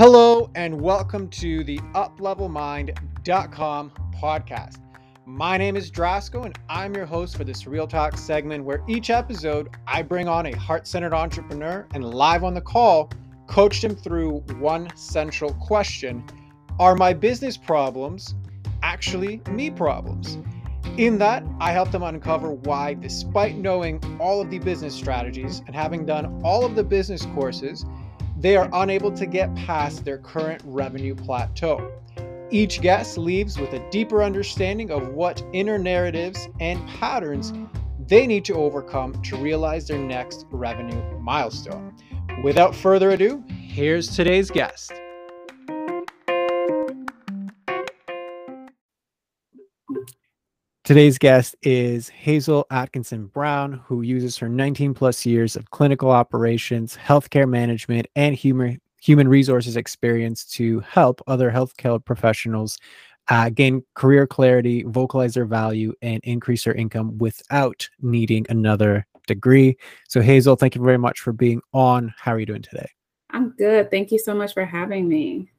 Hello, and welcome to the UpLevelMind.com podcast. My name is Drasco, and I'm your host for this Real Talk segment where each episode I bring on a heart centered entrepreneur and live on the call, coach them through one central question Are my business problems actually me problems? In that, I help them uncover why, despite knowing all of the business strategies and having done all of the business courses, they are unable to get past their current revenue plateau. Each guest leaves with a deeper understanding of what inner narratives and patterns they need to overcome to realize their next revenue milestone. Without further ado, here's today's guest. Today's guest is Hazel Atkinson Brown, who uses her 19 plus years of clinical operations, healthcare management, and human human resources experience to help other healthcare professionals uh, gain career clarity, vocalize their value, and increase their income without needing another degree. So, Hazel, thank you very much for being on. How are you doing today? I'm good. Thank you so much for having me.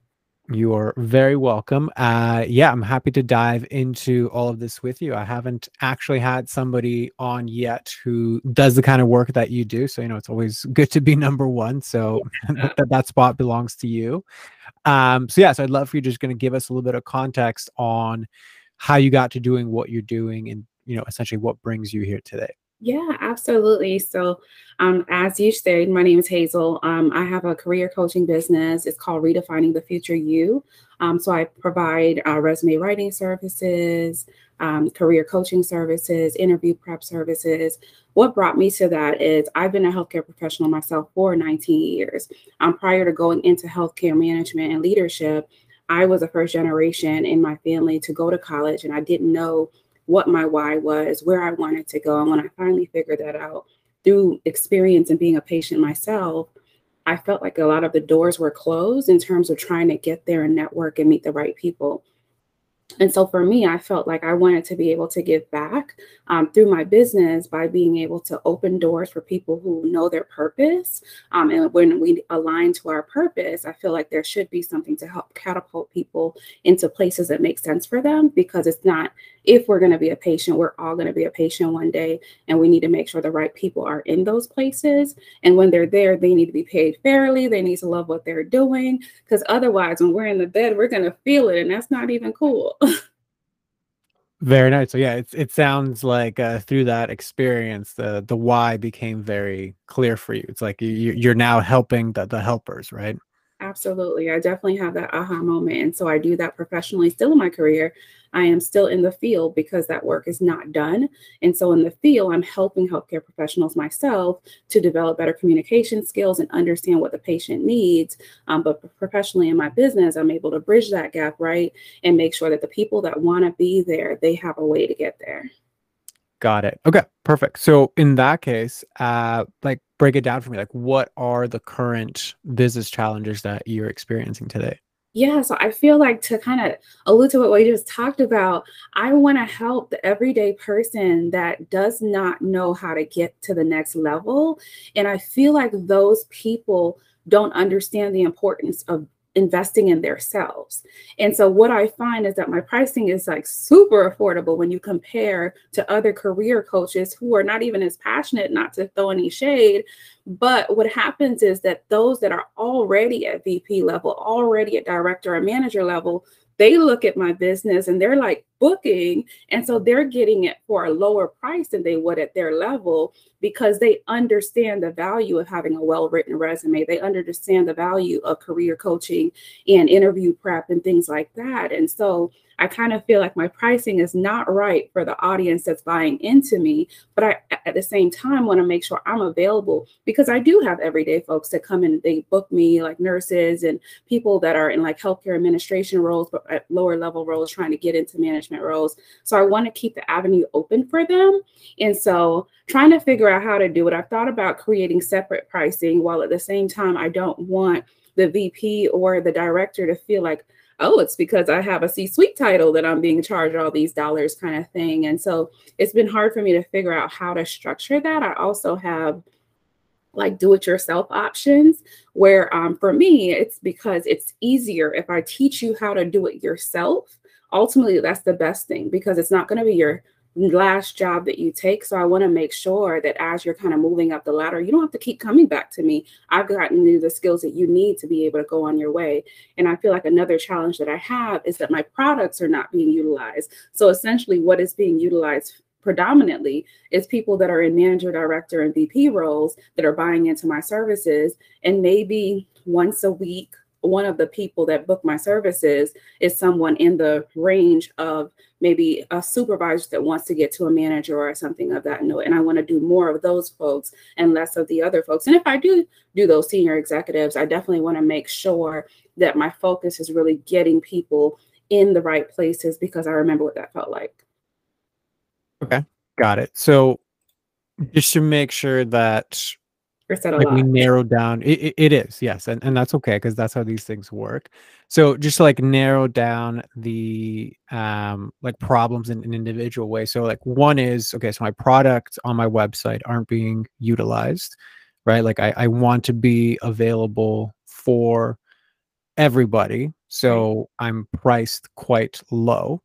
You are very welcome. Uh, yeah, I'm happy to dive into all of this with you. I haven't actually had somebody on yet who does the kind of work that you do. So, you know, it's always good to be number one. So that, that spot belongs to you. Um, so, yeah, so I'd love for you just going to give us a little bit of context on how you got to doing what you're doing and, you know, essentially what brings you here today. Yeah, absolutely. So, um, as you said, my name is Hazel. Um, I have a career coaching business. It's called Redefining the Future You. Um, so, I provide uh, resume writing services, um, career coaching services, interview prep services. What brought me to that is I've been a healthcare professional myself for 19 years. Um, prior to going into healthcare management and leadership, I was a first generation in my family to go to college, and I didn't know what my why was, where I wanted to go. And when I finally figured that out through experience and being a patient myself, I felt like a lot of the doors were closed in terms of trying to get there and network and meet the right people. And so for me, I felt like I wanted to be able to give back um, through my business by being able to open doors for people who know their purpose. Um, and when we align to our purpose, I feel like there should be something to help catapult people into places that make sense for them because it's not if we're going to be a patient, we're all going to be a patient one day. And we need to make sure the right people are in those places. And when they're there, they need to be paid fairly. They need to love what they're doing. Because otherwise, when we're in the bed, we're going to feel it. And that's not even cool. very nice. So yeah, it, it sounds like uh, through that experience, the the why became very clear for you. It's like you, you're now helping the, the helpers, right? Absolutely. I definitely have that aha moment. And so I do that professionally still in my career. I am still in the field because that work is not done. And so in the field, I'm helping healthcare professionals myself to develop better communication skills and understand what the patient needs. Um, but professionally in my business, I'm able to bridge that gap, right? And make sure that the people that want to be there, they have a way to get there. Got it. Okay, perfect. So in that case, uh, like break it down for me. Like, what are the current business challenges that you're experiencing today? Yeah, so I feel like to kind of allude to what we just talked about, I want to help the everyday person that does not know how to get to the next level. And I feel like those people don't understand the importance of investing in themselves. And so what I find is that my pricing is like super affordable when you compare to other career coaches who are not even as passionate, not to throw any shade. But what happens is that those that are already at VP level, already at director or manager level, they look at my business and they're like booking. And so they're getting it for a lower price than they would at their level because they understand the value of having a well written resume. They understand the value of career coaching and interview prep and things like that. And so I kind of feel like my pricing is not right for the audience that's buying into me, but I at the same time want to make sure I'm available because I do have everyday folks that come in, they book me like nurses and people that are in like healthcare administration roles, but at lower level roles trying to get into management roles. So I want to keep the avenue open for them. And so trying to figure out how to do it, I've thought about creating separate pricing while at the same time I don't want the VP or the director to feel like, oh, it's because I have a C suite title that I'm being charged all these dollars kind of thing. And so it's been hard for me to figure out how to structure that. I also have like do it yourself options where um, for me it's because it's easier if i teach you how to do it yourself ultimately that's the best thing because it's not going to be your last job that you take. So i want to make sure that as you're kind of moving up the ladder you don't have to keep coming back to me. I've gotten you the skills that you need to be able to go on your way. And i feel like another challenge that i have is that my products are not being utilized. So essentially what is being utilized predominantly is people that are in manager, director, and VP roles that are buying into my services. And maybe once a week, one of the people that book my services is someone in the range of maybe a supervisor that wants to get to a manager or something of that note. And I want to do more of those folks and less of the other folks. And if I do do those senior executives, I definitely want to make sure that my focus is really getting people in the right places because I remember what that felt like. Okay, got it. So just to make sure that like we narrow down it, it, it is yes and, and that's okay because that's how these things work. So just like narrow down the um like problems in an individual way so like one is okay so my products on my website aren't being utilized right? Like i, I want to be available for everybody so i'm priced quite low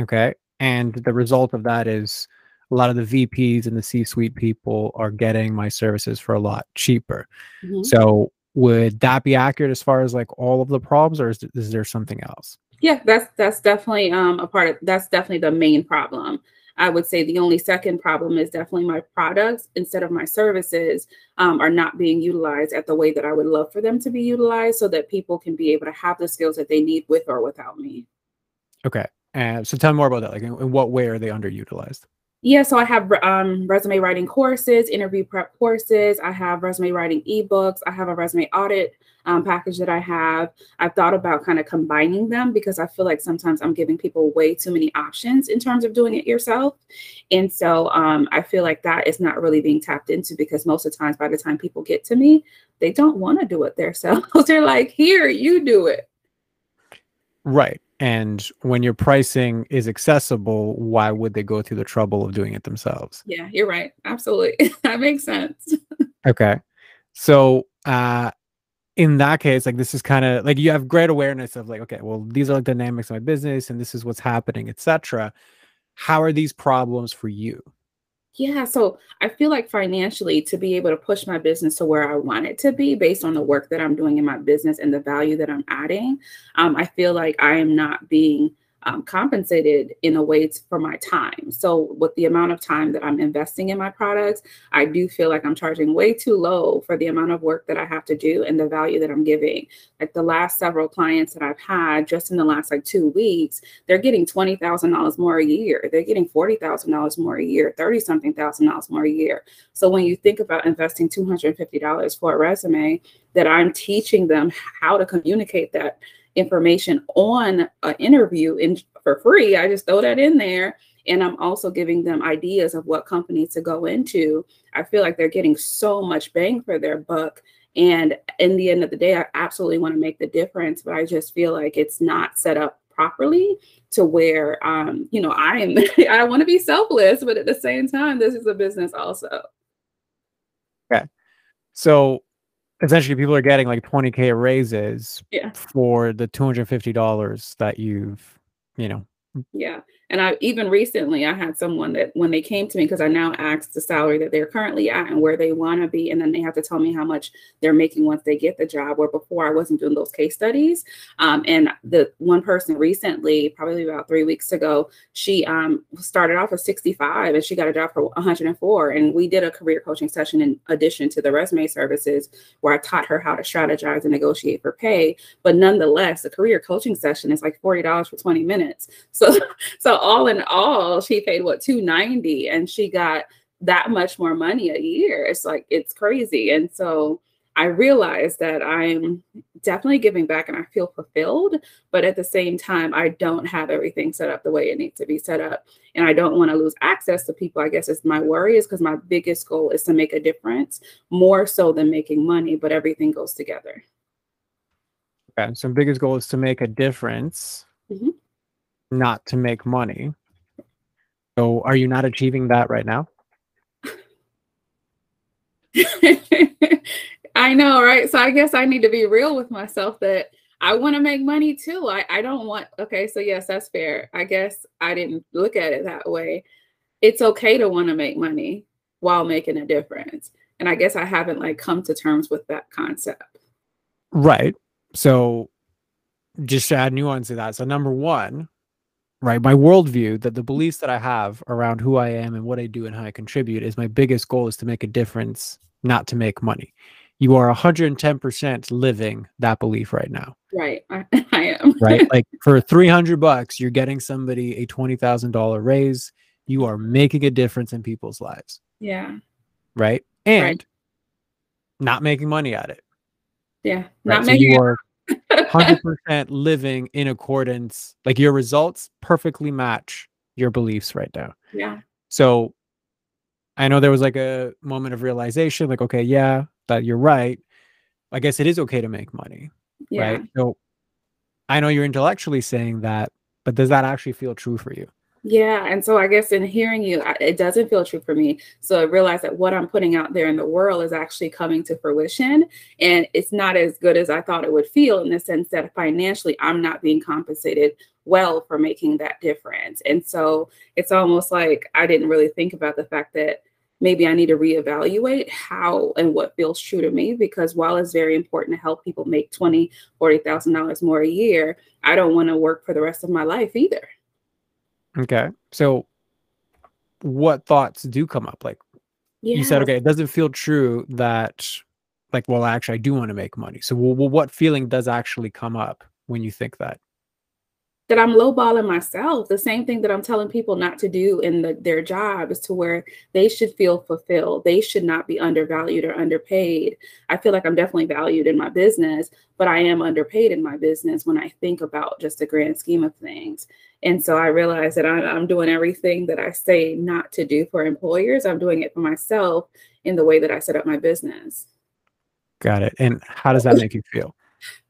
okay? And the result of that is a lot of the VPs and the C-suite people are getting my services for a lot cheaper. Mm-hmm. So would that be accurate as far as like all of the problems, or is, is there something else? Yeah, that's that's definitely um, a part of that's definitely the main problem. I would say the only second problem is definitely my products instead of my services um, are not being utilized at the way that I would love for them to be utilized so that people can be able to have the skills that they need with or without me. Okay. And so tell me more about that. Like, in, in what way are they underutilized? Yeah, so I have um, resume writing courses, interview prep courses. I have resume writing ebooks. I have a resume audit um, package that I have. I've thought about kind of combining them because I feel like sometimes I'm giving people way too many options in terms of doing it yourself. And so um, I feel like that is not really being tapped into because most of the times by the time people get to me, they don't want to do it themselves. They're like, here, you do it. Right. And when your pricing is accessible, why would they go through the trouble of doing it themselves? Yeah, you're right. Absolutely. that makes sense. okay. So, uh, in that case, like this is kind of like you have great awareness of like, okay, well, these are like dynamics of my business and this is what's happening, etc. How are these problems for you? Yeah, so I feel like financially to be able to push my business to where I want it to be based on the work that I'm doing in my business and the value that I'm adding, um, I feel like I am not being um, compensated in a way for my time. So, with the amount of time that I'm investing in my products, I do feel like I'm charging way too low for the amount of work that I have to do and the value that I'm giving. Like the last several clients that I've had just in the last like two weeks, they're getting $20,000 more a year. They're getting $40,000 more a year, 30 something thousand dollars more a year. So, when you think about investing $250 for a resume, that I'm teaching them how to communicate that information on an interview in for free. I just throw that in there. And I'm also giving them ideas of what companies to go into. I feel like they're getting so much bang for their buck. And in the end of the day, I absolutely want to make the difference, but I just feel like it's not set up properly to where um, you know, I am I want to be selfless, but at the same time, this is a business also. Okay. So essentially people are getting like 20k raises yeah. for the $250 that you've you know yeah and I even recently I had someone that when they came to me because I now asked the salary that they're currently at and where they want to be, and then they have to tell me how much they're making once they get the job. Where before I wasn't doing those case studies. Um, and the one person recently, probably about three weeks ago, she um, started off at 65 and she got a job for 104. And we did a career coaching session in addition to the resume services where I taught her how to strategize and negotiate for pay. But nonetheless, the career coaching session is like $40 for 20 minutes. So so all in all, she paid what 290 and she got that much more money a year. It's like it's crazy. And so I realized that I'm definitely giving back and I feel fulfilled, but at the same time, I don't have everything set up the way it needs to be set up. And I don't want to lose access to people. I guess it's my worry is because my biggest goal is to make a difference more so than making money, but everything goes together. Okay. So biggest goal is to make a difference. Mm-hmm not to make money. So are you not achieving that right now? I know, right? So I guess I need to be real with myself that I want to make money too. I, I don't want, okay, so yes, that's fair. I guess I didn't look at it that way. It's okay to want to make money while making a difference. And I guess I haven't like come to terms with that concept. Right. So just to add nuance to that. So number one, right, my worldview that the beliefs that I have around who I am and what I do and how I contribute is my biggest goal is to make a difference, not to make money you are 110% living that belief right now. Right. I, I am. right. Like for 300 bucks, you're getting somebody a $20,000 raise. You are making a difference in people's lives. Yeah. Right. And right. not making money at it. Yeah. Right? Not so making you are 100% living in accordance, like your results perfectly match your beliefs right now. Yeah. So I know there was like a moment of realization, like, okay, yeah, that you're right. I guess it is okay to make money. Yeah. Right. So I know you're intellectually saying that, but does that actually feel true for you? Yeah. And so I guess in hearing you, it doesn't feel true for me. So I realize that what I'm putting out there in the world is actually coming to fruition. And it's not as good as I thought it would feel in the sense that financially, I'm not being compensated well for making that difference. And so it's almost like I didn't really think about the fact that maybe I need to reevaluate how and what feels true to me because while it's very important to help people make twenty, forty thousand dollars more a year, I don't want to work for the rest of my life either. Okay. So what thoughts do come up? Like yeah. you said, okay, it doesn't feel true that like, well, actually I do want to make money. So well, what feeling does actually come up when you think that? That I'm lowballing myself. The same thing that I'm telling people not to do in the, their job is to where they should feel fulfilled. They should not be undervalued or underpaid. I feel like I'm definitely valued in my business, but I am underpaid in my business when I think about just the grand scheme of things. And so I realize that I, I'm doing everything that I say not to do for employers. I'm doing it for myself in the way that I set up my business. Got it. And how does that make you feel?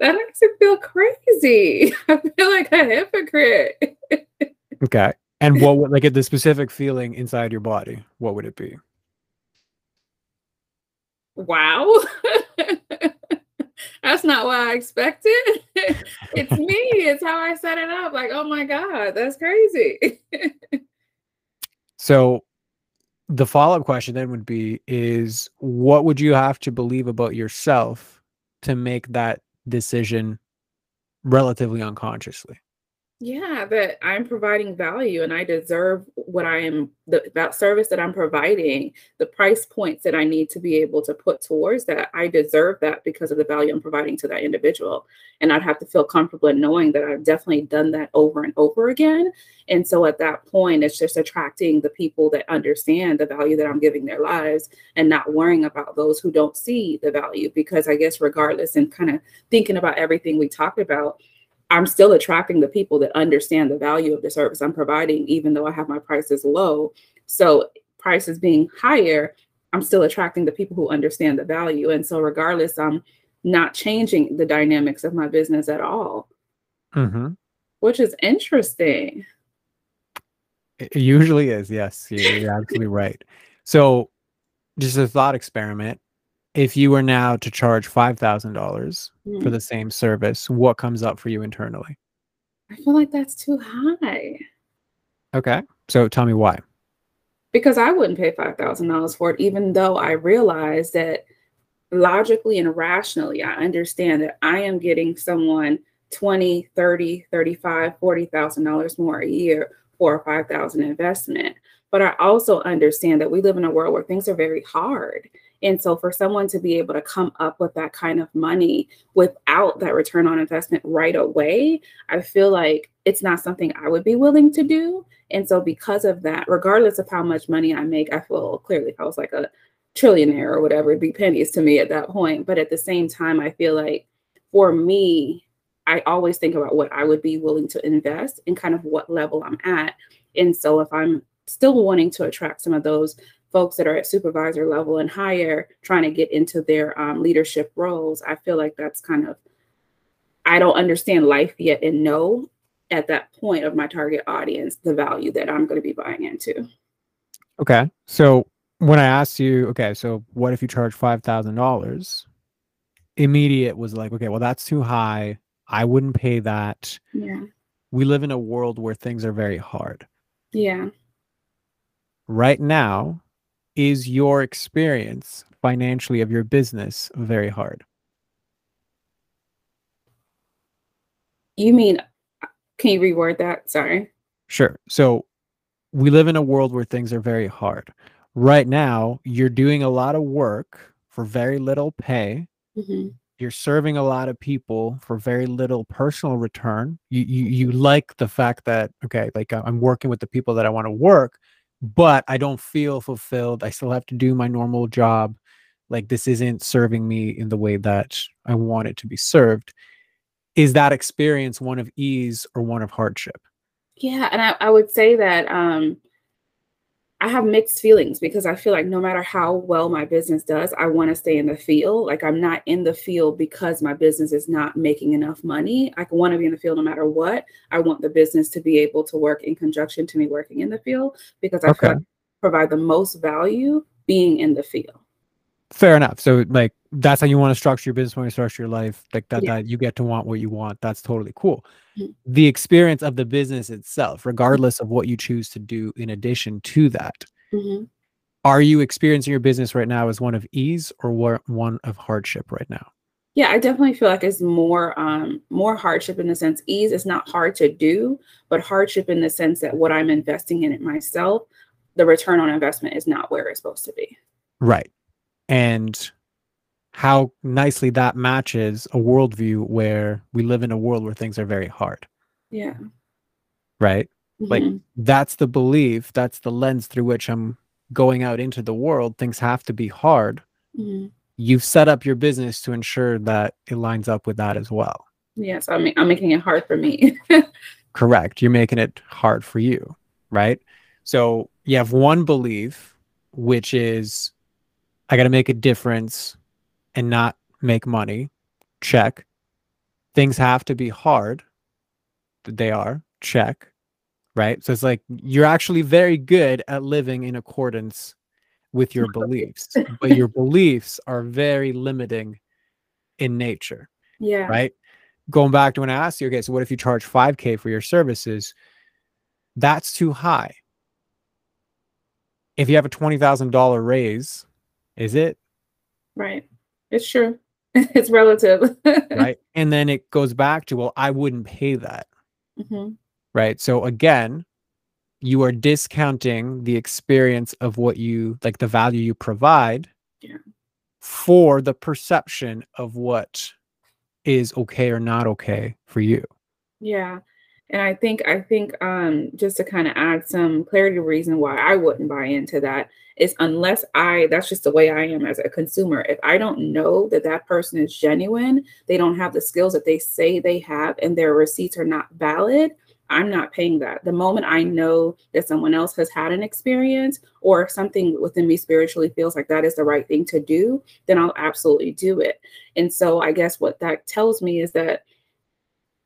That makes me feel crazy. I feel like a hypocrite. okay. And what would like at the specific feeling inside your body, what would it be? Wow. That's not what I expected. it's me. It's how I set it up. Like, oh my God, that's crazy. so the follow-up question then would be is what would you have to believe about yourself to make that decision relatively unconsciously yeah that i'm providing value and i deserve what i am the that service that i'm providing the price points that i need to be able to put towards that i deserve that because of the value i'm providing to that individual. And i'd have to feel comfortable in knowing that i've definitely done that over and over again. And so at that point it's just attracting the people that understand the value that i'm giving their lives and not worrying about those who don't see the value. Because i guess regardless and kind of thinking about everything we talked about I'm still attracting the people that understand the value of the service I'm providing, even though I have my prices low. So prices being higher, I'm still attracting the people who understand the value. And so regardless, I'm not changing the dynamics of my business at all. Mm-hmm. Which is interesting. It usually is, yes. You're absolutely right. So just a thought experiment if you were now to charge five thousand dollars mm. for the same service, what comes up for you internally? I feel like that's too high. Okay, so tell me why. Because I wouldn't pay five thousand dollars for it, even though I realize that logically and rationally, I understand that I am getting someone 20, 30, 35, 40,000 dollars more a year for a 5,000 investment. But I also understand that we live in a world where things are very hard and so for someone to be able to come up with that kind of money without that return on investment right away, I feel like it's not something I would be willing to do. And so because of that, regardless of how much money I make, I feel clearly if I was like a trillionaire or whatever, it'd be pennies to me at that point. But at the same time, I feel like for me, I always think about what I would be willing to invest and kind of what level I'm at. And so if I'm still wanting to attract some of those folks that are at supervisor level and higher trying to get into their um, leadership roles i feel like that's kind of i don't understand life yet and know at that point of my target audience the value that i'm going to be buying into okay so when i asked you okay so what if you charge $5000 immediate was like, okay, well, that's too high. I wouldn't pay that. Yeah. We live in a world where things are very hard. Yeah. Right now, is your experience financially of your business very hard? You mean, can you reword that? Sorry. Sure. So we live in a world where things are very hard. Right now, you're doing a lot of work for very little pay. hmm You're serving a lot of people for very little personal return. You, you you like the fact that okay, like I'm working with the people that I want to work, but I don't feel fulfilled. I still have to do my normal job. Like this isn't serving me in the way that I want it to be served. Is that experience one of ease or one of hardship? Yeah, and I, I would say that um, I have mixed feelings because I feel like no matter how well my business does, I want to stay in the field. Like I'm not in the field because my business is not making enough money. I want to be in the field no matter what. I want the business to be able to work in conjunction to me working in the field because I feel Okay. like I provide the most value being in the field. Fair enough. So like that's how you want to structure your business, when you structure your life, like that, Yeah. that you get to want what you want. That's totally cool. Mhm. The experience of the business itself, regardless of what you choose to do in addition to that, Mhm. are you experiencing your business right now as one of ease or one of hardship right now? Yeah, I definitely feel like it's more um more hardship in the sense ease is not hard to do, but hardship in the sense that what I'm investing in it myself, the return on investment is not where it's supposed to be. Right. And how nicely that matches a worldview where we live in a world where things are very hard, Yeah. right? Like Mhm. that's the belief, that's the lens through which I'm going out into the world. Things have to be hard. Mhm. You've set up your business to ensure that it lines up with that as well. Yes, I mean I'm making it hard for me. Correct. You're making it hard for you, right? So you have one belief, which is I got to make a difference and not make money. Check. Things have to be hard. They are. Check. Right. So it's like you're actually very good at living in accordance with your beliefs, but your beliefs are very limiting in nature yeah. right? Going back to when I asked you, okay, so what if you charge 5K for your services? That's too high. If you have a $20,000 raise, is it? Right. It's true. It's relative. Right. and then it goes back to, well, I wouldn't pay that. hmm Right. So again, you are discounting the experience of what you like, the value you provide Yeah. for the perception of what is okay or not okay for you. Yeah. And I think I think um just to kind of add some clarity reason why I wouldn't buy into that is unless I that's just the way I am as a consumer. If I don't know that that person is genuine, they don't have the skills that they say they have and their receipts are not valid, I'm not paying that. The moment I know that someone else has had an experience or if something within me spiritually feels like that is the right thing to do, then I'll absolutely do it. And so I guess what that tells me is that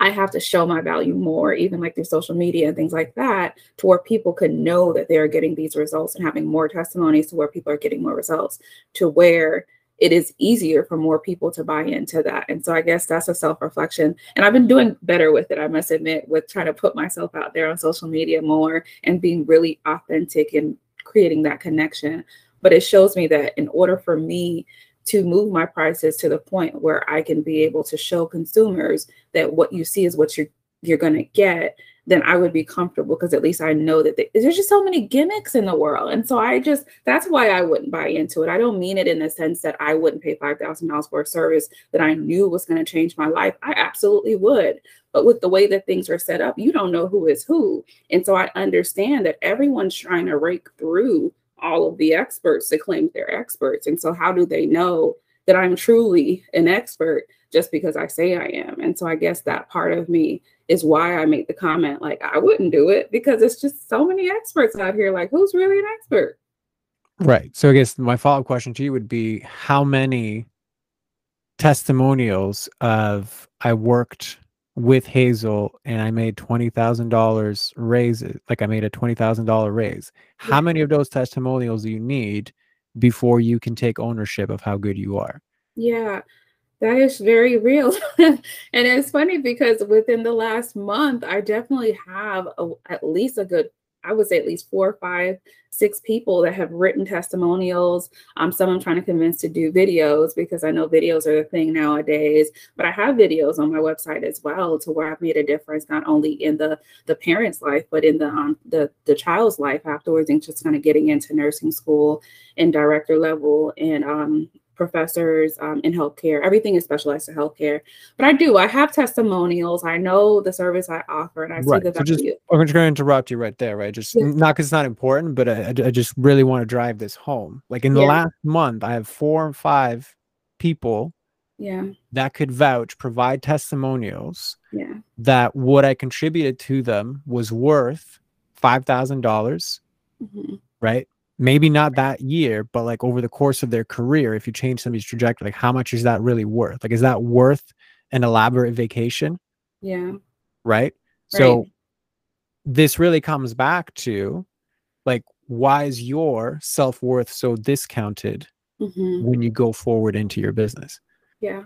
I have to show my value more, even like through social media and things like that, to where people can know that they're getting these results and having more testimonies to where people are getting more results, to where it is easier for more people to buy into that. And so I guess that's a self reflection. And I've been doing better with it, I must admit, with trying to put myself out there on social media more and being really authentic and creating that connection. But it shows me that in order for me to move my prices to the point where I can be able to show consumers that what you see is what you're you're going to get then i would be comfortable because at least i know that they, there's just so many gimmicks in the world. And so i just that's why i wouldn't buy into it. I don't mean it in the sense that i wouldn't pay $5000 for a service that i knew was going to change my life. I absolutely would. But with the way that things are set up you don't know who is who. And so i understand that everyone's trying to rake through all of the experts that claim they're experts and so how do they know that i'm truly an expert just because I say I am. And so I guess that part of me is why I make the comment like I wouldn't do it because it's just so many experts out here. Like, who's really an expert? Right. So I guess my follow-up question to you would be how many testimonials of I worked with Hazel and I made twenty thousand dollars raises, like I made a twenty thousand dollar raise. How many of those testimonials do you need before you can take ownership of how good you are? Yeah. That is very real. and it's funny because within the last month, I definitely have a, at least a good, I would say at least four or five, six people that have written testimonials. Um, some I'm trying to convince to do videos because I know videos are the thing nowadays. But I have videos on my website as well to where I've made a difference not only in the the parent's life but in the um, the the child's life afterwards, and just kind of getting into nursing school and director level and um, professors um, in healthcare. Everything is specialized to healthcare. But I do. I have testimonials. I know the service I offer, and I right. see the so just, I'm just going to interrupt you right there, right? Just yeah. not because it's not important, but I, I, just really want to drive this home. Like in the yeah. last month, I have four or five people yeah that could vouch provide testimonials yeah that what i contributed to them was worth five thousand dollars mm-hmm. right maybe not that year, but like over the course of their career, if you change somebody's trajectory, like how much is that really worth? Like, is that worth an elaborate vacation? Yeah. Right. right. So this really comes back to like, why is your self worth so discounted mm-hmm. when you go forward into your business? Yeah.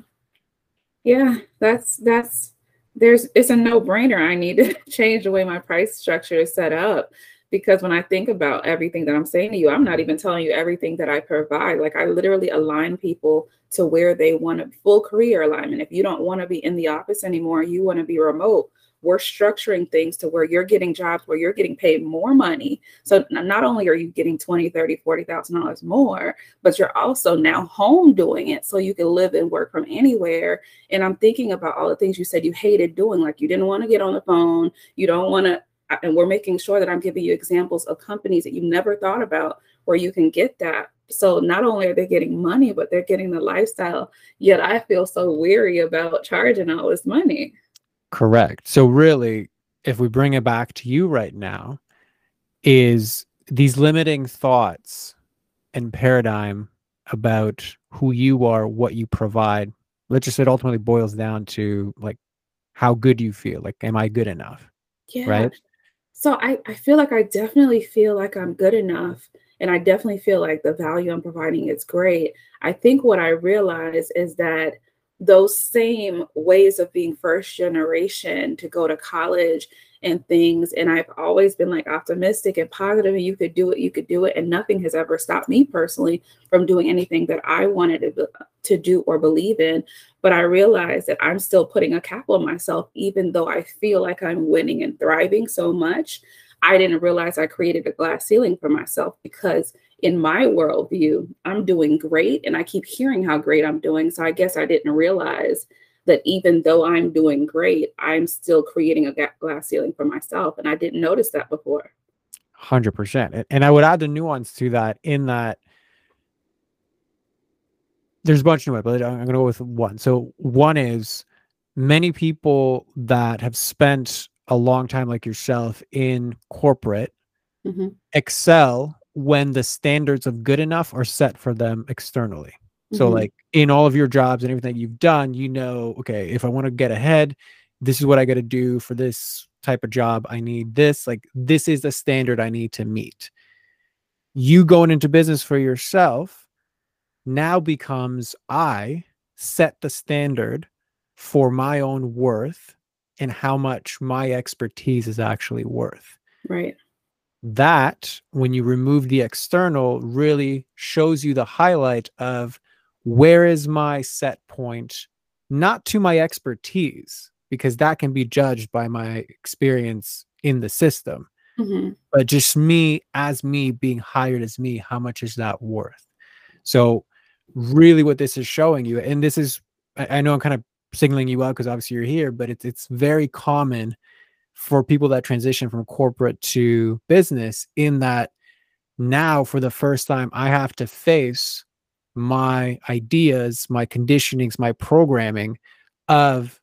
Yeah. That's, that's, there's, it's a no brainer. I need to change the way my price structure is set up because when I think about everything that I'm saying to you, I'm not even telling you everything that I provide. Like I literally align people to where they want a full career alignment. If you don't want to be in the office anymore, you want to be remote. We're structuring things to where you're getting jobs where you're getting paid more money. So not only are you getting 20, 30, 40,000 dollars more, but you're also now home doing it so you can live and work from anywhere. And I'm thinking about all the things you said you hated doing, like you didn't want to get on the phone, you don't want to and we're making sure that I'm giving you examples of companies that you never thought about where you can get that. So not only are they getting money, but they're getting the lifestyle. Yet I feel so weary about charging all this money. Correct. So really, if we bring it back to you right now, is these limiting thoughts and paradigm about who you are, what you provide. Let's just say it ultimately boils down to like how good you feel. Like, am I good enough? Yeah. Right. So I, I feel like I definitely feel like I'm good enough. And I definitely feel like the value I'm providing is great. I think what I realize is that those same ways of being first generation to go to college and things. And I've always been like optimistic and positive, and you could do it, you could do it. And nothing has ever stopped me personally from doing anything that I wanted to, to do or believe in. But I realized that I'm still putting a cap on myself, even though I feel like I'm winning and thriving so much. I didn't realize I created a glass ceiling for myself because in my worldview, I'm doing great and I keep hearing how great I'm doing. So I guess I didn't realize that even though I'm doing great, I'm still creating a glass ceiling for myself. And I didn't notice that before. 100%. And I would add the nuance to that in that there's a bunch of it, but I'm going to go with one. So, one is many people that have spent a long time, like yourself, in corporate mm-hmm. excel when the standards of good enough are set for them externally. So mm-hmm. like in all of your jobs and everything you've done, you know, okay, if I want to get ahead, this is what I got to do for this type of job. I need this, like this is the standard I need to meet. You going into business for yourself now becomes I set the standard for my own worth and how much my expertise is actually worth. Right. That, when you remove the external, really shows you the highlight of where is my set point? Not to my expertise because that can be judged by my experience in the system. Mm-hmm. but just me as me being hired as me how much is that worth? So really what this is showing you and this is i, I know i'm kind of signaling you out because obviously you're here but it's, it's very common for people that transition from corporate to business in that now for the first time i have to face my ideas, my conditionings, my programming of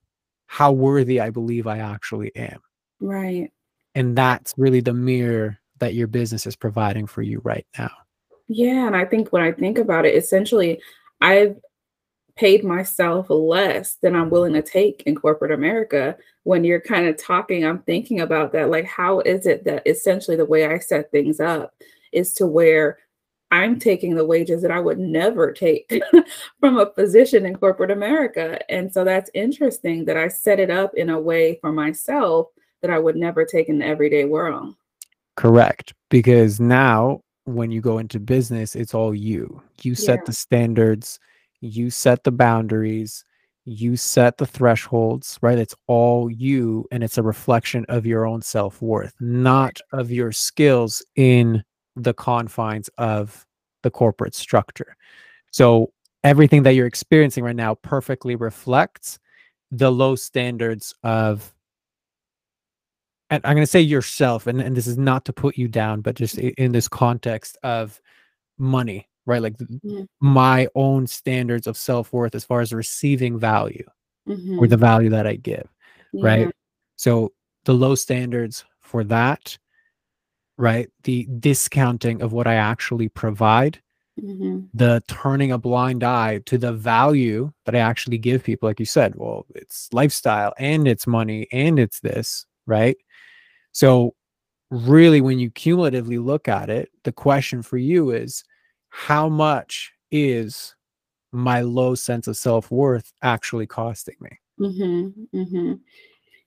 how worthy I believe I actually am. Right. And that's really the mirror that your business is providing for you right now. Yeah. And I think when I think about it, essentially, I've paid myself less than I'm willing to take in corporate America. When you're kind of talking, I'm thinking about that. Like, how is it that essentially the way I set things up is to where I'm taking the wages that I would never take from a position in corporate America. And so that's interesting that I set it up in a way for myself that I would never take in the everyday world. Correct. Because now when you go into business, it's all you. You set Yeah. the standards, you set the boundaries, you set the thresholds, right? It's all you, and it's a reflection of your own self worth, not of your skills in the confines of the corporate structure. So, everything that you're experiencing right now perfectly reflects the low standards of and I'm going to say yourself, and, and this is not to put you down, but just in this context of money, right? Like Mhm. my own standards of self worth as far as receiving value or Mhm. the value that I give, right? So the low standards for that, right? The discounting of what I actually provide, Mhm. the turning a blind eye to the value that I actually give people. Like you said, well, it's lifestyle and it's money and it's this, right? So, really, when you cumulatively look at it, the question for you is how much is my low sense of self worth actually costing me? Mhm. Mhm.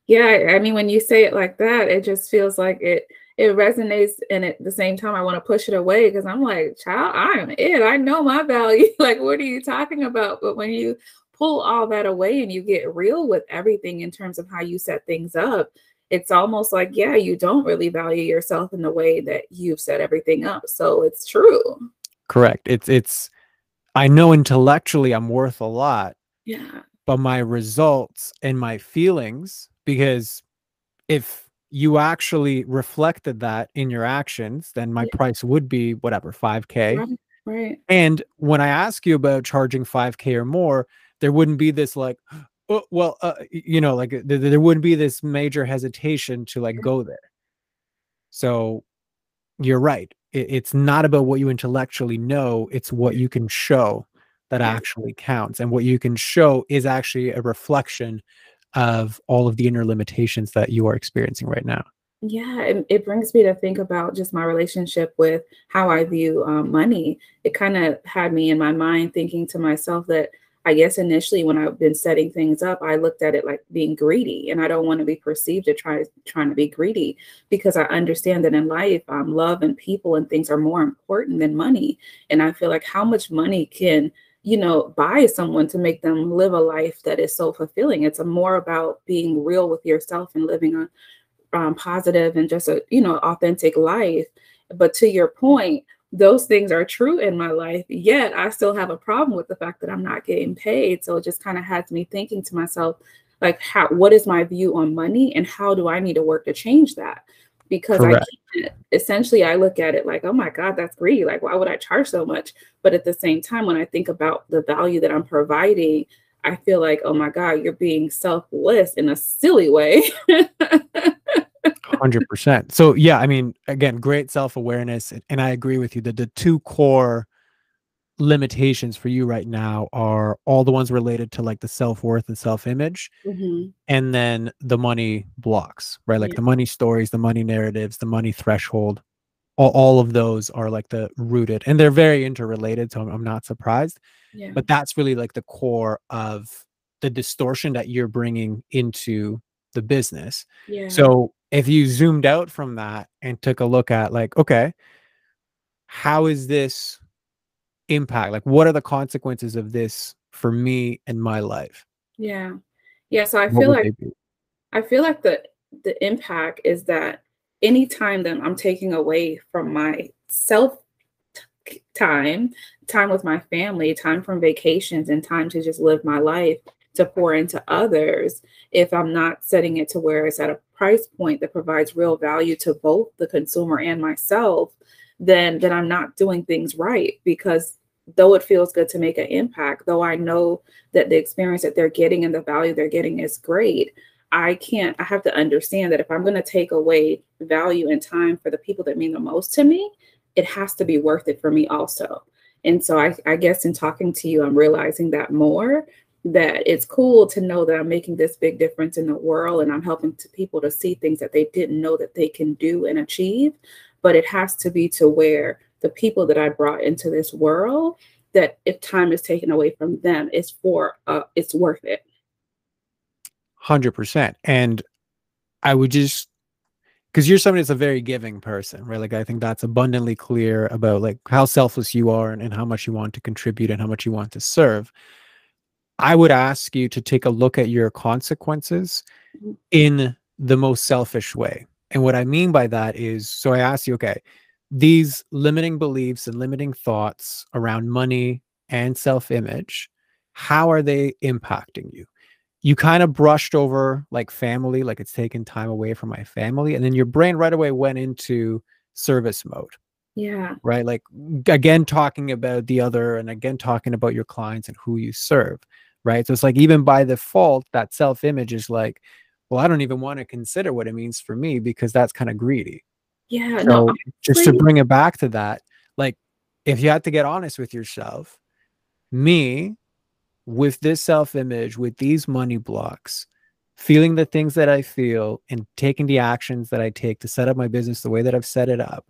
Yeah, I mean, when you say it like that, it just feels like it it resonates, and at the same time, I want to push it away because I'm like, child, I am it. I know my value. Like, what are you talking about? But when you pull all that away and you get real with everything in terms of how you set things up, it's almost like, yeah, you don't really value yourself in the way that you've set everything up. So it's true. Correct. It's, it's, I know intellectually I'm worth a lot, Yeah. but my results and my feelings, because if you actually reflected that in your actions, then my Yeah. price would be whatever, 5K. Right. Right. And when I ask you about charging 5K or more, there wouldn't be this like, oh, well, uh, you know, like th- th- there wouldn't be this major hesitation to like go there. So you're right. It, it's not about what you intellectually know, it's what you can show that actually counts. And what you can show is actually a reflection of all of the inner limitations that you are experiencing right now. Yeah, it, it brings me to think about just my relationship with how I view um, money. It kind of had me in my mind thinking to myself that I guess initially when I've been setting things up, I looked at it like being greedy, and I don't want to be perceived to try trying to be greedy because I understand that in life, um, love and people and things are more important than money. And I feel like how much money can you know buy someone to make them live a life that is so fulfilling. It's more about being real with yourself and living a um, positive and just a you know authentic life. But to your point those things are true in my life yet i still have a problem with the fact that i'm not getting paid. So it just kind of has me thinking to myself like how what is my view on money and how do i need to work to change that because i can't essentially i look at it like oh my god that's greedy like why would i charge so much but at the same time when i think about the value that i'm providing i feel like oh my god you're being selfless in a silly way 100%. So, yeah, I mean, again, great self awareness. And I agree with you that the two core limitations for you right now are all the ones related to like the self worth and self image, Mhm. and then the money blocks, right? Like Yeah. the money stories, the money narratives, the money threshold. All, all of those are like the rooted and they're very interrelated. So I'm, I'm not surprised. Yeah. But that's really like the core of the distortion that you're bringing into the business. Yeah. So if you zoomed out from that and took a look at like, okay, how is this impact? Like, what are the consequences of this for me and my life? yeah. Yeah. So I What feel like? I feel like the the impact is that anytime that I'm taking away from my self time, time with my family, time from vacations, and time to just live my life to pour into others, if I'm not setting it to where it's at a price point that provides real value to both the consumer and myself, then then I'm not doing things right because though it feels good to make an impact, though I know that the experience that they're getting and the value they're getting is great, I can't, I have to understand that if I'm going to take away value and time for the people that mean the most to me, it has to be worth it for me also. And so I, I guess in talking to you, I'm realizing that more that it's cool to know that I'm making this big difference in the world and I'm helping to people to see things that they didn't know that they can do and achieve. But it has to be to where the people that I brought into this world that if time is taken away from them, it's for uh, it's worth it. Hundred percent. And I would just because you're somebody that's a very giving person, right? Like I think that's abundantly clear about like how selfless you are and, and how much you want to contribute and how much you want to serve. I would ask you to take a look at your consequences mm-hmm. in the most selfish way. And what I mean by that is so I ask you, okay, these limiting beliefs and limiting thoughts around money and self image, how are they impacting you? You kind of brushed over like family, like it's taken time away from my family. And then your brain right away went into service mode. Yeah. Right. Like again, talking about the other and again, talking about your clients and who you serve. Right. So it's like even by default, that self image is like, well, I don't even want to consider what it means for me because that's kind of greedy. Yeah. So no, just to bring it back to that, like if you had to get honest with yourself, me with this self image, with these money blocks, feeling the things that I feel and taking the actions that I take to set up my business the way that I've set it up,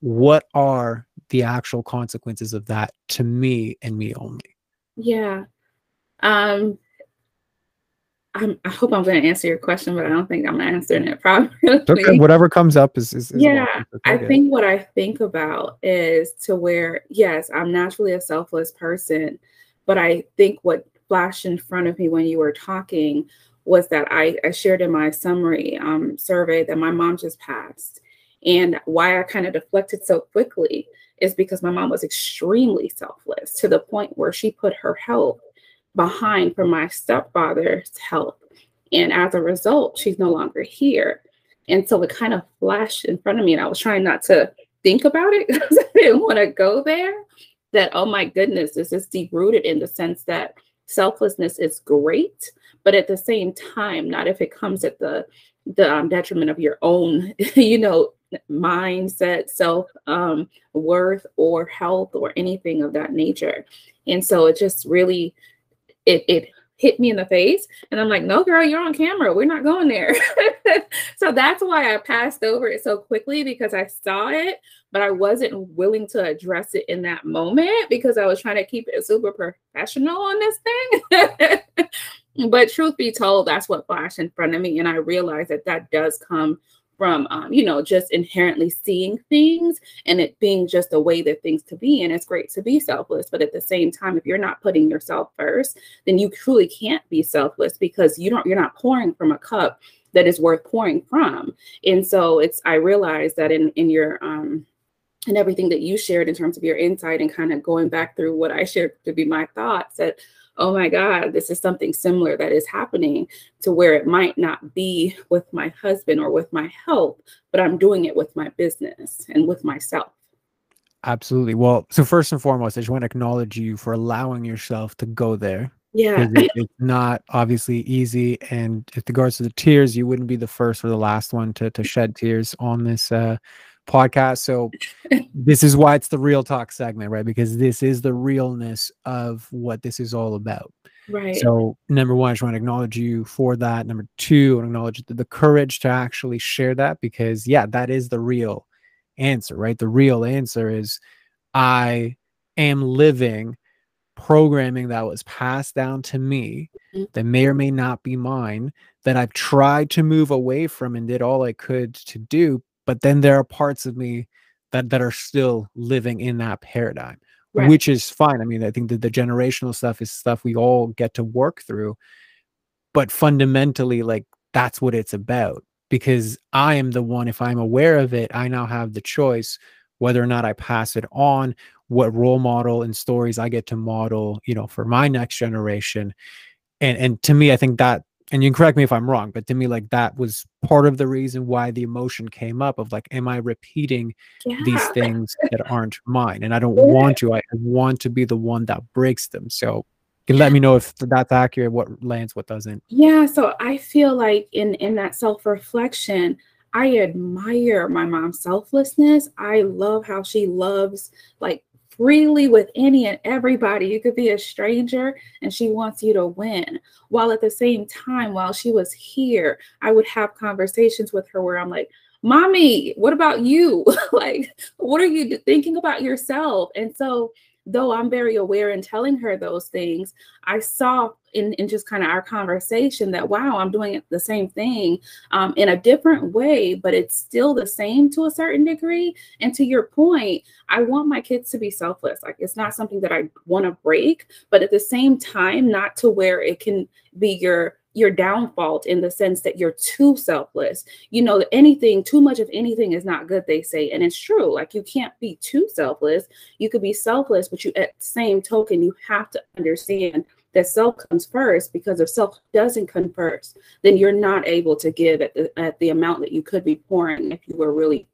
what are the actual consequences of that to me and me only? Yeah. Um, I'm, i hope I'm going to answer your question, but I don't think I'm answering it properly. Okay. Whatever comes up is, is, is yeah. I think what I think about is to where, yes, I'm naturally a selfless person, but I think what flashed in front of me when you were talking was that I, I shared in my summary um, survey that my mom just passed. And why I kind of deflected so quickly is because my mom was extremely selfless to the point where she put her health behind for my stepfather's health. And as a result, she's no longer here. And so it kind of flashed in front of me, and I was trying not to think about it because I didn't want to go there. That, oh my goodness, this is deep rooted in the sense that selflessness is great, but at the same time, not if it comes at the the um, detriment of your own, you know, mindset, self um, worth, or health, or anything of that nature. And so it just really it it hit me in the face and i'm like no girl you're on camera. We're not going there. So that's why i passed over it so quickly because i saw it but i wasn't willing to address it in that moment because i was trying to keep it super professional on this thing. But truth be told that's what flashed in front of me and i realized that that does come from um, you know just inherently seeing things and it being just a way that things to be and it's great to be selfless but at the same time if you're not putting yourself first then you truly can't be selfless because you don't you're not pouring from a cup that is worth pouring from. And so it's i realized that in in your um and everything that you shared in terms of your insight and kind of going back through what i shared to be my thoughts that oh my God, this is something similar that is happening to where it might not be with my husband or with my health, but I'm doing it with my business and with myself. Absolutely. Well, so first and foremost, I just want to acknowledge you for allowing yourself to go there. Yeah. It, it's not obviously easy. And with regards to the tears, you wouldn't be the first or the last one to, to shed tears on this uh, podcast. So this is why it's the real talk segment, right? Because this is the realness of what this is all about. Right. So number one, I just want to acknowledge you for that. Number two, I acknowledge the, the courage to actually share that because yeah, that is the real answer, right? The real answer is I am living programming that was passed down to me mm-hmm. that may or may not be mine that I've tried to move away from and did all I could to do, but then there are parts of me that that are still living in that paradigm right. which is fine i mean i think that the generational stuff is stuff we all get to work through but fundamentally like that's what it's about because i am the one if i'm aware of it i now have the choice whether or not i pass it on what role model and stories i get to model you know for my next generation and and to me i think that and you can correct me if I'm wrong, but to me, like that was part of the reason why the emotion came up of like, am I repeating yeah. these things that aren't mine? And I don't want to. I want to be the one that breaks them. So you can let me know if that's accurate, what lands, what doesn't. Yeah. So I feel like in in that self-reflection, I admire my mom's selflessness. I love how she loves like freely with any and everybody. You could be a stranger and she wants you to win. While at the same time, while she was here, I would have conversations with her where I'm like, mommy, what about you? like, what are you thinking about yourself? And so, though I'm very aware in telling her those things, I saw in, in just kind of our conversation that, wow, I'm doing the same thing um, in a different way, but it's still the same to a certain degree. And to your point, I want my kids to be selfless. Like, it's not something that I want to break, but at the same time, not to where it can be your your downfall in the sense that you're too selfless. You know, anything, too much of anything is not good, they say. And it's true. Like you can't be too selfless. You could be selfless, but you at the same token, you have to understand that self comes first because if self doesn't come first, then you're not able to give at the at the amount that you could be pouring if you were really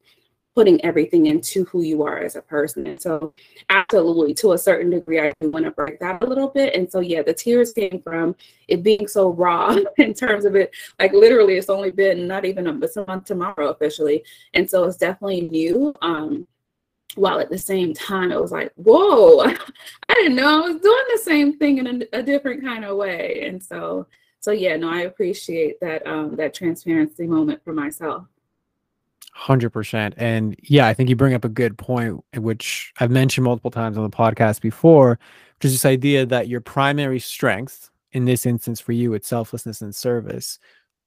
putting everything into who you are as a person. And so, absolutely, to a certain degree, I do want to break that a little bit. And so, yeah, the tears came from it being so raw in terms of it. Like, literally, it's only been not even a, month tomorrow officially. And so, it's definitely new. Um, while at the same time, it was like, whoa, I didn't know I was doing the same thing in a, a different kind of way. And so, so yeah, no, I appreciate that um, that transparency moment for myself. Hundred percent, and yeah, I think you bring up a good point, which I've mentioned multiple times on the podcast before, which is this idea that your primary strength, in this instance for you, it's selflessness and service,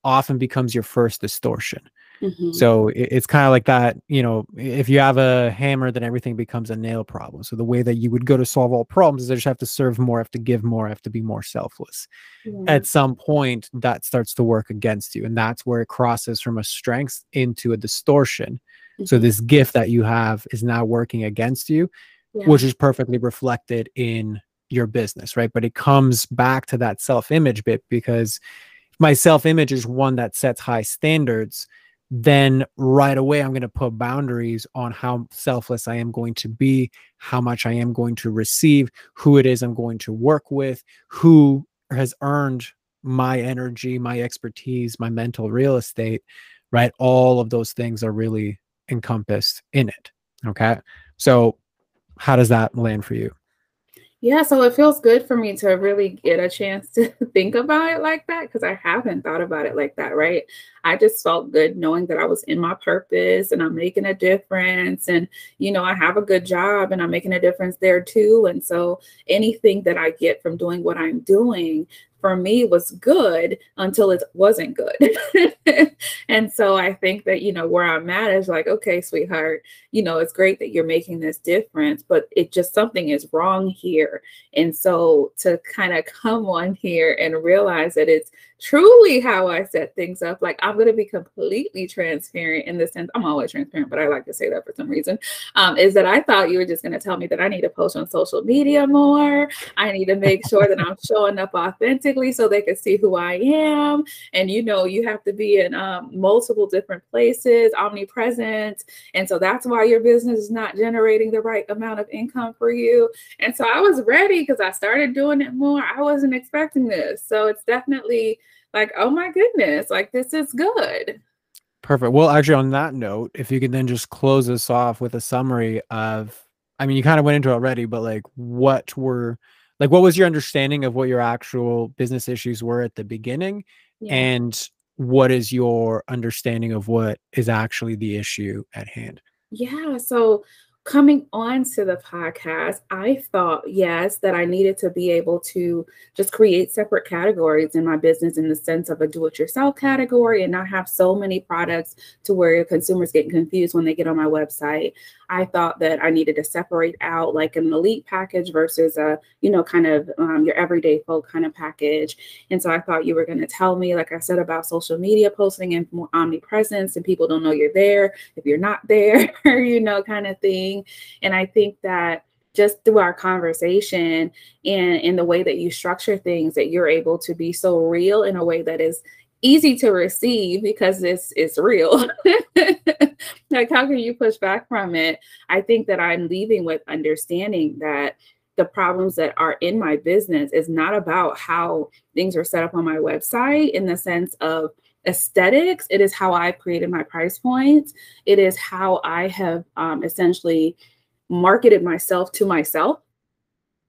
often becomes your first distortion. Mm-hmm. So it, it's kind of like that, you know, if you have a hammer, then everything becomes a nail problem. So the way that you would go to solve all problems is I just have to serve more, I have to give more, I have to be more selfless. Yeah. At some point, that starts to work against you. And that's where it crosses from a strength into a distortion. Mm-hmm. So this gift that you have is now working against you, yeah. which is perfectly reflected in your business, right? But it comes back to that self image bit because my self image is one that sets high standards then right away I'm going to put boundaries on how selfless I am going to be, how much I am going to receive, who it is I'm going to work with, who has earned my energy, my expertise, my mental real estate, right? All of those things are really encompassed in it. Okay. So, how does that land for you? Yeah, so it feels good for me to really get a chance to think about it like that because I haven't thought about it like that, right? I just felt good knowing that I was in my purpose and I'm making a difference. And, you know, I have a good job and I'm making a difference there too. And so anything that I get from doing what I'm doing, for me was good until it wasn't good. and so I think that, you know, where I'm at is like, okay, sweetheart, you know, it's great that you're making this difference, but it just something is wrong here. And so to kind of come on here and realize that it's truly how I set things up. Like I'm to be completely transparent in the sense I'm always transparent, but I like to say that for some reason. Um, is that I thought you were just to tell me that I need to post on social media more. I need to make sure that I'm showing up authentically so they can see who I am. And you know, you have to be in um, multiple different places, omnipresent. And so that's why your business is not generating the right amount of income for you. And so I was ready because I started doing it more. I wasn't expecting this. So it's definitely like, oh my goodness, like this is good. Perfect. Well, actually, on that note, if you could then just close us off with a summary of, I mean, you kind of went into it already, but like, what were, like, what was your understanding of what your actual business issues were at the beginning? Yeah. And what is your understanding of what is actually the issue at hand? Yeah. So, coming on to the podcast, I thought, yes, that I needed to be able to just create separate categories in my business in the sense of a do it yourself category and not have so many products to where your consumers get confused when they get on my website. I thought that I needed to separate out like an elite package versus a, you know, kind of um, your everyday folk kind of package. And so I thought you were going to tell me, like I said, about social media posting and more omnipresence, and people don't know you're there if you're not there, you know, kind of thing. And I think that just through our conversation and in the way that you structure things that you're able to be so real in a way that is easy to receive because it's it's real. like how can you push back from it? I think that I'm leaving with understanding that the problems that are in my business is not about how things are set up on my website in the sense of aesthetics. It is how I've created my price points. It is how I have um, essentially marketed myself to myself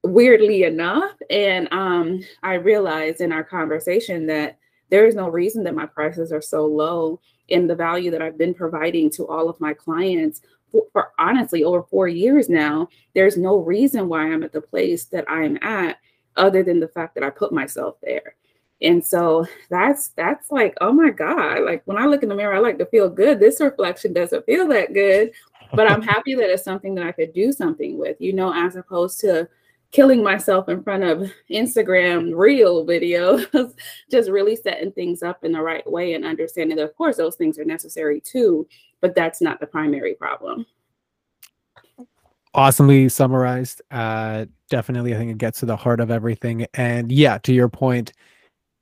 weirdly enough and um, i realized in our conversation that there is no reason that my prices are so low in the value that I've been providing to all of my clients for, for honestly over four years now. There's no reason why I'm at the place that I'm at other than the fact that I put myself there. And so that's that's like, oh my God. Like when I look in the mirror, I like to feel good. This reflection doesn't feel that good. But I'm happy that it's something that I could do something with, you know, as opposed to killing myself in front of Instagram reel videos, just really setting things up in the right way and understanding that, of course, those things are necessary too, but that's not the primary problem. Awesomely summarized. Uh, definitely, I think it gets to the heart of everything. And yeah, to your point,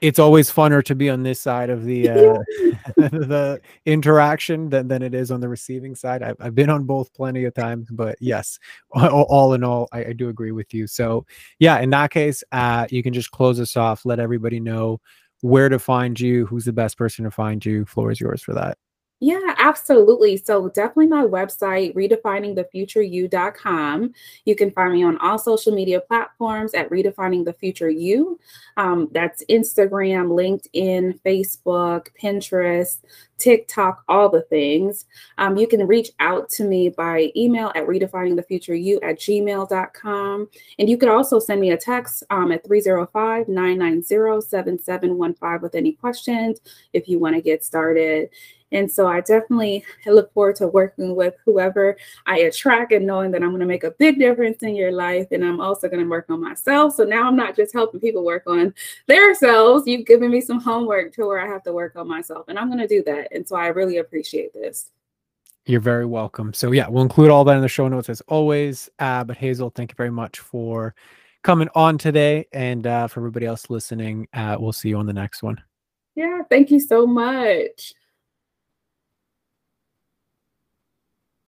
it's always funner to be on this side of the uh, the interaction than, than it is on the receiving side. I've, I've been on both plenty of times, but yes, all, all in all, I, I, do agree with you. So yeah, in that case, uh, you can just close us off. Let everybody know where to find you, who's the best person to find you. Floor is yours for that. Yeah, absolutely. So definitely my website, redefiningthefutureyou.com. You can find me on all social media platforms at Redefining the Future You. Um, that's Instagram, LinkedIn, Facebook, Pinterest, TikTok, all the things. Um, you can reach out to me by email at redefiningthefutureyou at gmail.com. And you could also send me a text um, at 305 990 7715 with any questions if you want to get started. And so I definitely look forward to working with whoever I attract and knowing that I'm going to make a big difference in your life. And I'm also going to work on myself. So now I'm not just helping people work on their selves. You've given me some homework to where I have to work on myself. And I'm going to do that. And so I really appreciate this. You're very welcome. So yeah, we'll include all that in the show notes as always. Uh, but Hazel, thank you very much for coming on today. And uh, for everybody else listening, uh, we'll see you on the next one. Yeah, thank you so much.